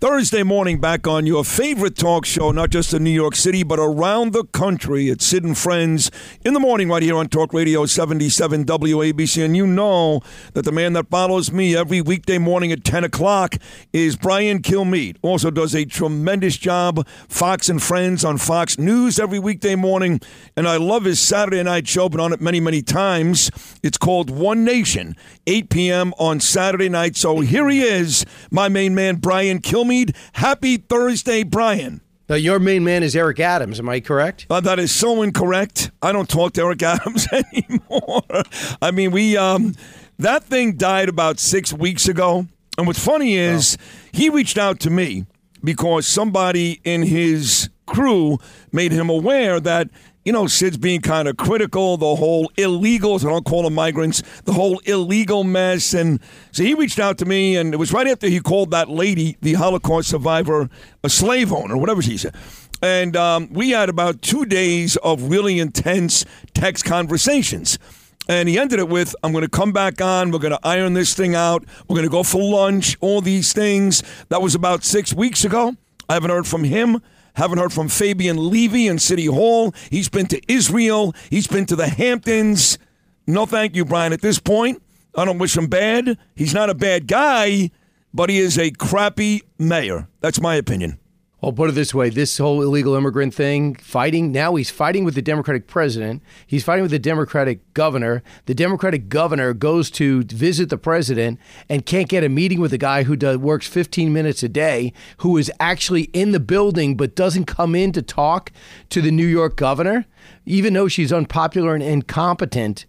Thursday morning back on your favorite talk show, not just in New York City, but around the country. It's Sid and Friends in the morning right here on Talk Radio 77 WABC. And you know that the man that follows me every weekday morning at 10 o'clock is Brian Kilmeade. Also does a tremendous job, Fox and Friends on Fox News every weekday morning. And I love his Saturday night show, been on it many, many times. It's called One Nation, 8 p.m. on Saturday night. So here he is, my main man, Brian Kilmeade. Happy Thursday, Brian. Now, your main man is Eric Adams. Am I correct? Uh, that is so incorrect. I don't talk to Eric Adams anymore. I mean, we um, that thing died about six weeks ago. And what's funny is oh. he reached out to me because somebody in his crew made him aware that you know, Sid's being kind of critical, the whole illegals, I don't call them migrants, the whole illegal mess. And so he reached out to me, and it was right after he called that lady, the Holocaust survivor, a slave owner, whatever she said. And um, we had about two days of really intense text conversations. And he ended it with, I'm going to come back on. We're going to iron this thing out. We're going to go for lunch, all these things. That was about six weeks ago. I haven't heard from him. Haven't heard from Fabien Levy in City Hall. He's been to Israel. He's been to the Hamptons. No, thank you, Brian. At this point, I don't wish him bad. He's not a bad guy, but he is a crappy mayor. That's my opinion. I'll put it this way this whole illegal immigrant thing, fighting, now he's fighting with the Democratic president. He's fighting with the Democratic governor. The Democratic governor goes to visit the president and can't get a meeting with a guy who does, works 15 minutes a day, who is actually in the building but doesn't come in to talk to the New York governor. Even though she's unpopular and incompetent,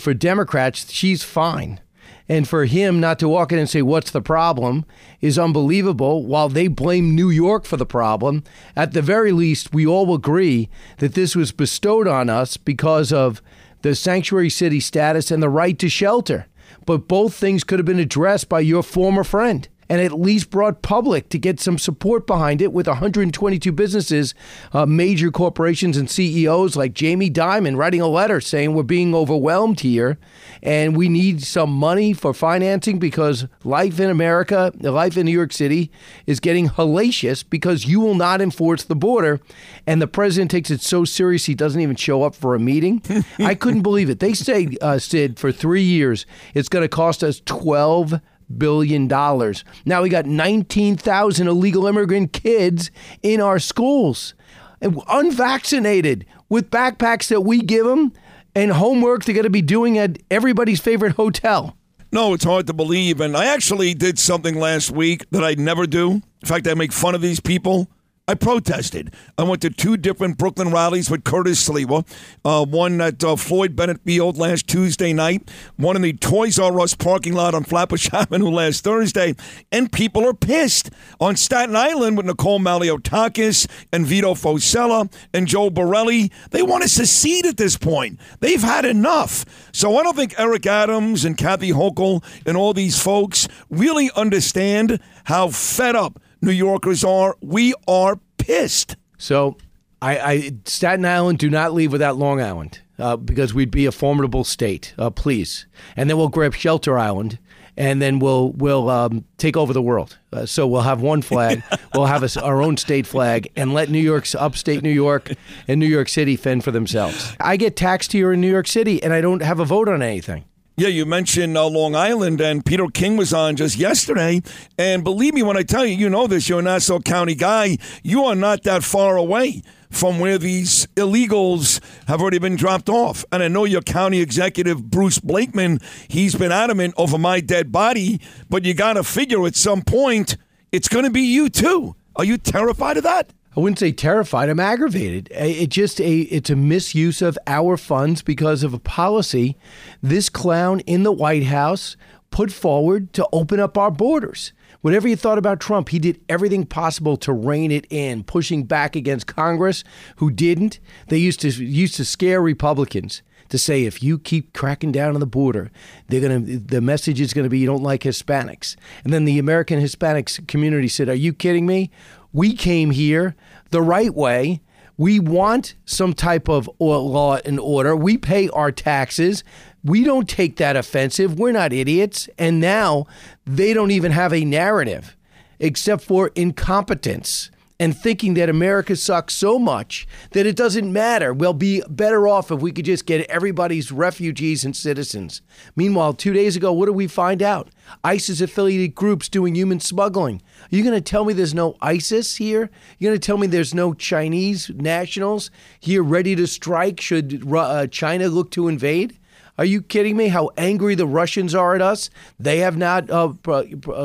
for Democrats, she's fine. And for him not to walk in and say, What's the problem? is unbelievable while they blame New York for the problem. At the very least, we all agree that this was bestowed on us because of the sanctuary city status and the right to shelter. But both things could have been addressed by your former friend and at least brought public to get some support behind it with 122 businesses, uh, major corporations, and CEOs like Jamie Dimon writing a letter saying we're being overwhelmed here and we need some money for financing because life in America, life in New York City is getting hellacious because you will not enforce the border. And the president takes it so serious he doesn't even show up for a meeting. I couldn't believe it. They say, uh, Sid, for three years, it's going to cost us 12 billion dollars. Now we got 19,000 illegal immigrant kids in our schools, unvaccinated, with backpacks that we give them and homework they're going to be doing at everybody's favorite hotel. No, it's hard to believe. And I actually did something last week that I never do. In fact, I make fun of these people. I protested. I went to two different Brooklyn rallies with Curtis Sliwa. Uh, one at uh, Floyd Bennett Field last Tuesday night, one in the Toys R Us parking lot on Flatbush Avenue last Thursday. And people are pissed. On Staten Island with Nicole Malliotakis and Vito Fossella and Joe Borelli, they want to secede at this point. They've had enough. So I don't think Eric Adams and Kathy Hochul and all these folks really understand how fed up New Yorkers are. We are pissed. So, I, I Staten Island, do not leave without Long Island uh, because we'd be a formidable state. Uh, please, and then we'll grab Shelter Island, and then we'll we'll um, take over the world. Uh, so we'll have one flag, we'll have a, our own state flag, and let New York's upstate New York and New York City fend for themselves. I get taxed here in New York City, and I don't have a vote on anything. Yeah, you mentioned uh, Long Island, and Peter King was on just yesterday. And believe me when I tell you, you know this, you're a Nassau County guy, you are not that far away from where these illegals have already been dropped off. And I know your county executive, Bruce Blakeman, he's been adamant over my dead body, but you got to figure at some point it's going to be you too. Are you terrified of that? I wouldn't say terrified. I'm aggravated. It just a it's a misuse of our funds because of a policy this clown in the White House put forward to open up our borders. Whatever you thought about Trump, he did everything possible to rein it in, pushing back against Congress, who didn't. They used to used to scare Republicans to say if you keep cracking down on the border, they're gonna the message is gonna be you don't like Hispanics. And then the American Hispanics community said, "Are you kidding me? We came here the right way. We want some type of law and order. We pay our taxes. We don't take that offensive. We're not idiots. And now they don't even have a narrative. except for incompetence and thinking that America sucks so much that it doesn't matter. We'll be better off if we could just get everybody's refugees and citizens. Meanwhile, two days ago, what did we find out? ISIS affiliated groups doing human smuggling. Are you going to tell me there's no ISIS here? You're going to tell me there's no Chinese nationals here ready to strike should uh, China look to invade? Are you kidding me? How angry the Russians are at us? They have not uh,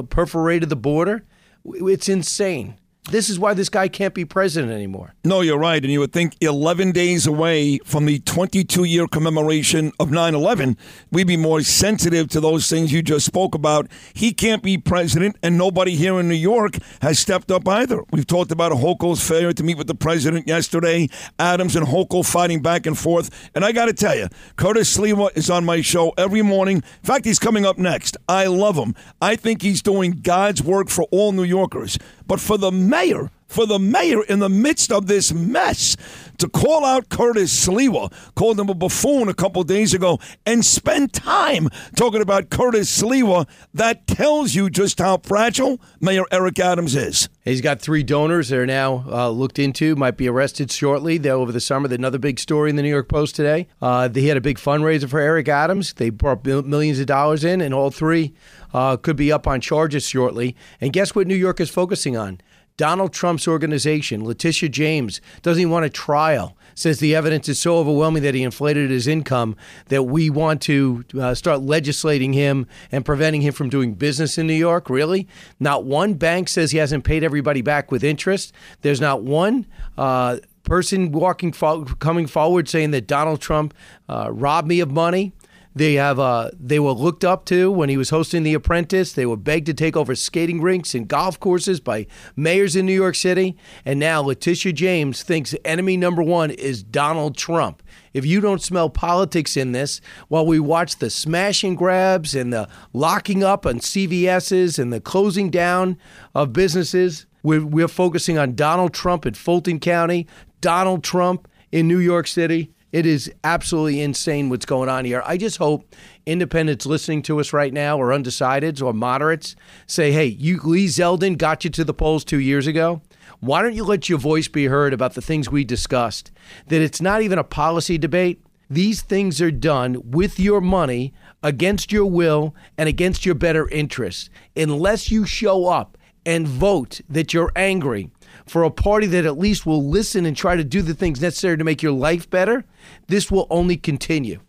perforated the border. It's insane. This is why this guy can't be president anymore. No, you're right. And you would think 11 days away from the 22 year commemoration of 9 11, we'd be more sensitive to those things you just spoke about. He can't be president, and nobody here in New York has stepped up either. We've talked about Hochul's failure to meet with the president yesterday, Adams and Hochul fighting back and forth. And I got to tell you, Curtis Sliwa is on my show every morning. In fact, he's coming up next. I love him. I think he's doing God's work for all New Yorkers. But for the mayor, for the mayor in the midst of this mess to call out Curtis Sliwa, called him a buffoon a couple days ago, and spend time talking about Curtis Sliwa, that tells you just how fragile Mayor Eric Adams is. He's got three donors that are now uh, looked into, might be arrested shortly. They're over the summer. Another big story in the New York Post today. Uh, they had a big fundraiser for Eric Adams. They brought millions of dollars in, and all three uh, could be up on charges shortly. And guess what New York is focusing on? Donald Trump's organization, Letitia James, doesn't even want a trial. Says the evidence is so overwhelming that he inflated his income that we want to uh, start legislating him and preventing him from doing business in New York. Really? Not one bank says he hasn't paid everybody back with interest. There's not one. Uh, person walking coming forward saying that Donald Trump uh, robbed me of money. They have uh, they were looked up to when he was hosting The Apprentice. They were begged to take over skating rinks and golf courses by mayors in New York City. And now Letitia James thinks enemy number one is Donald Trump. If you don't smell politics in this, while we watch the smash and grabs and the locking up on CVS's and the closing down of businesses, we're, we're focusing on Donald Trump in Fulton County, Donald Trump in New York City. It is absolutely insane what's going on here. I just hope independents listening to us right now or undecideds or moderates say, hey, you Lee Zeldin got you to the polls two years ago. Why don't you let your voice be heard about the things we discussed? That it's not even a policy debate. These things are done with your money against your will and against your better interests. Unless you show up and vote that you're angry for a party that at least will listen and try to do the things necessary to make your life better, this will only continue.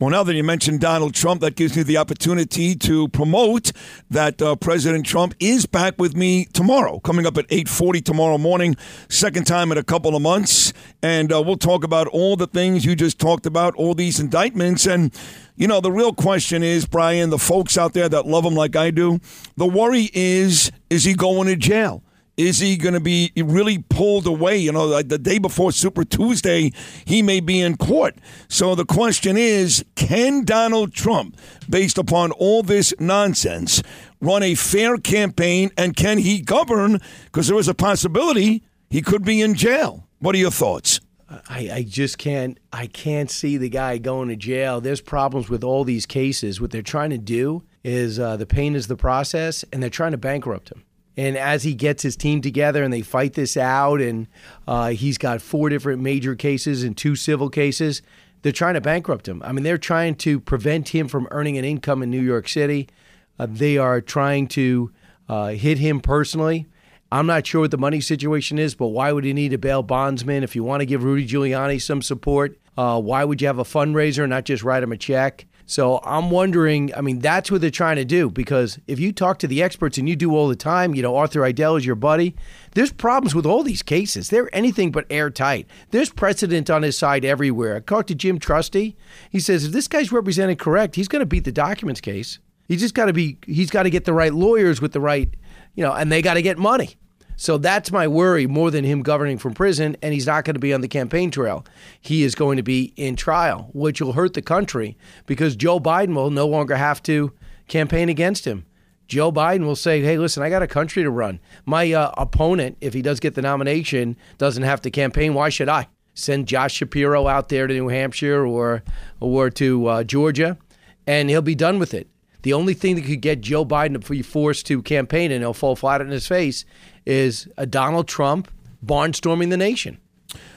Well, now that you mentioned Donald Trump, that gives me the opportunity to promote that uh, President Trump is back with me tomorrow, coming up at 8.40 tomorrow morning, second time in a couple of months. And uh, we'll talk about all the things you just talked about, all these indictments. And, you know, the real question is, Brian, the folks out there that love him like I do, the worry is, is he going to jail? Is he going to be really pulled away? You know, like the day before Super Tuesday, he may be in court. So the question is can Donald Trump, based upon all this nonsense, run a fair campaign and can he govern? Because there is a possibility he could be in jail. What are your thoughts? I, I, just can't I can't see the guy going to jail. There's problems with all these cases. What they're trying to do is uh, the pain is the process, and they're trying to bankrupt him. And as he gets his team together and they fight this out, and uh, he's got four different major cases and two civil cases, they're trying to bankrupt him. I mean, they're trying to prevent him from earning an income in New York City. Uh, they are trying to uh, hit him personally. I'm not sure what the money situation is, but why would he need a bail bondsman if you want to give Rudy Giuliani some support? Uh, why would you have a fundraiser, and not just write him a check? So I'm wondering, I mean, that's what they're trying to do because if you talk to the experts and you do all the time, you know, Arthur Aidala is your buddy, there's problems with all these cases. They're anything but airtight. There's precedent on his side everywhere. I talked to Jim Trusty. He says if this guy's represented correct, he's going to beat the documents case. He's just got to be, he's got to get the right lawyers with the right, you know, and they got to get money. So that's my worry more than him governing from prison, and he's not going to be on the campaign trail. He is going to be in trial, which will hurt the country because Joe Biden will no longer have to campaign against him. Joe Biden will say, hey, listen, I got a country to run. My uh, opponent, if he does get the nomination, doesn't have to campaign. Why should I? Send Josh Shapiro out there to New Hampshire or, or to uh, Georgia, and he'll be done with it. The only thing that could get Joe Biden to be forced to campaign and he'll fall flat on his face is a Donald Trump barnstorming the nation.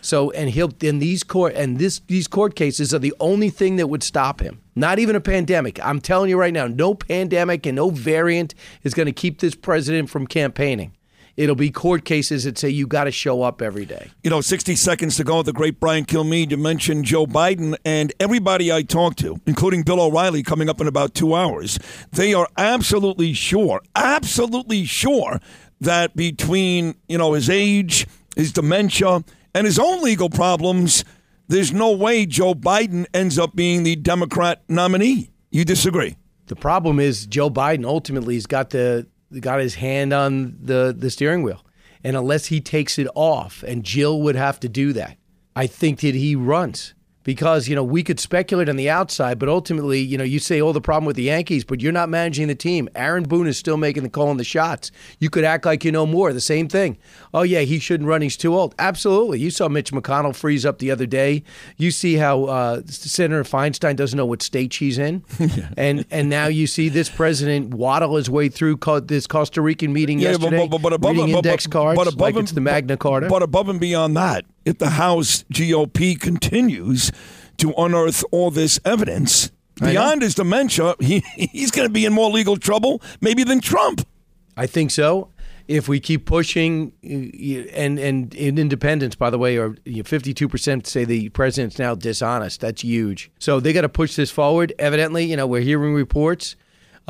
So and he'll in these court and this these court cases are the only thing that would stop him. Not even a pandemic. I'm telling you right now, no pandemic and no variant is going to keep this president from campaigning. It'll be court cases that say you got to show up every day. You know, 60 seconds to go. The great Brian Kilmeade, you mentioned Joe Biden, and everybody I talked to, including Bill O'Reilly, coming up in about two hours, they are absolutely sure, absolutely sure that between you know his age, his dementia, and his own legal problems, there's no way Joe Biden ends up being the Democrat nominee. You disagree? The problem is Joe Biden ultimately has got the got his hand on the the steering wheel, and unless he takes it off, and Jill would have to do that, I think that he runs because you know we could speculate on the outside, but ultimately, you know, you say, "Oh, the problem with the Yankees," but you're not managing the team. Aaron Boone is still making the call on the shots. You could act like you know more. The same thing. Oh yeah, he shouldn't run. He's too old. Absolutely. You saw Mitch McConnell freeze up the other day. You see how uh, Senator Feinstein doesn't know what state she's in, and and now you see this president waddle his way through this Costa Rican meeting yeah, yesterday, but, but, but above, reading index cards but above like and, it's the Magna Carta. But above and beyond that, if the House GOP continues to unearth all this evidence beyond his dementia, he, he's going to be in more legal trouble maybe than Trump. I think so. If we keep pushing, and and in independents, by the way, are fifty-two percent say the president's now dishonest. That's huge. So they got to push this forward. Evidently, you know, we're hearing reports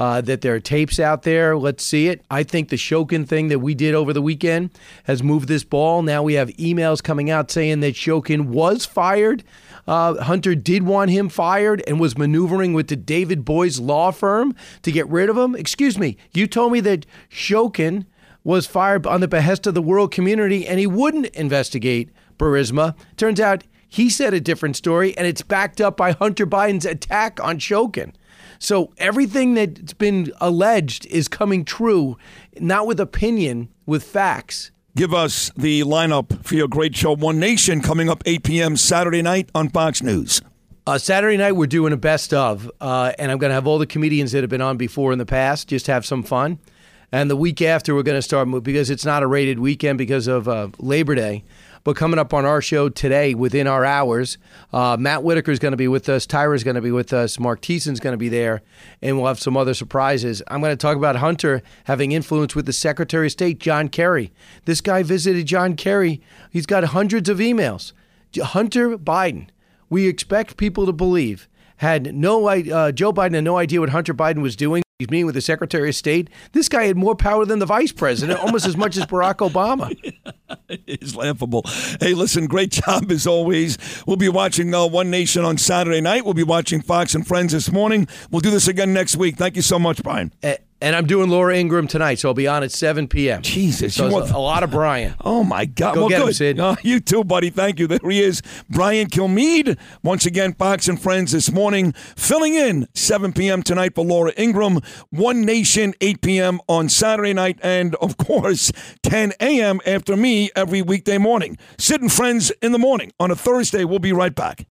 uh, that there are tapes out there. Let's see it. I think the Shokin thing that we did over the weekend has moved this ball. Now we have emails coming out saying that Shokin was fired. Uh, Hunter did want him fired and was maneuvering with the David Boies law firm to get rid of him. Excuse me, you told me that Shokin was fired on the behest of the world community and he wouldn't investigate Burisma. Turns out he said a different story, and it's backed up by Hunter Biden's attack on Shokin. So everything that's been alleged is coming true, not with opinion, with facts. Give us the lineup for your great show, One Nation, coming up 8 p.m. Saturday night on Fox News. Uh, Saturday night, we're doing a best of, uh, and I'm going to have all the comedians that have been on before in the past, just have some fun. And the week after, we're going to start because it's not a rated weekend because of uh, Labor Day. But coming up on our show today, within our hours, uh, Matt Whitaker is going to be with us. Tyra is going to be with us. Mark Thiessen is going to be there. And we'll have some other surprises. I'm going to talk about Hunter having influence with the Secretary of State, John Kerry. This guy visited John Kerry. He's got hundreds of emails. Hunter Biden, we expect people to believe, had no uh, Joe Biden had no idea what Hunter Biden was doing. He's meeting with the Secretary of State. This guy had more power than the Vice President, almost as much as Barack Obama. it's laughable. Hey, listen, great job as always. We'll be watching uh, One Nation on Saturday night. We'll be watching Fox and Friends this morning. We'll do this again next week. Thank you so much, Brian. Uh, and I'm doing Laura Ingraham tonight, so I'll be on at 7 p.m. Jesus, so you want a lot of Brian. Oh my God! Go well, get good. him, Sid. Uh, you too, buddy. Thank you. There he is, Brian Kilmeade. Once again, Fox and Friends this morning, filling in 7 p.m. tonight for Laura Ingraham. One Nation, 8 p.m. on Saturday night, and of course, 10 a.m. after me every weekday morning. Sid and Friends in the morning on a Thursday. We'll be right back.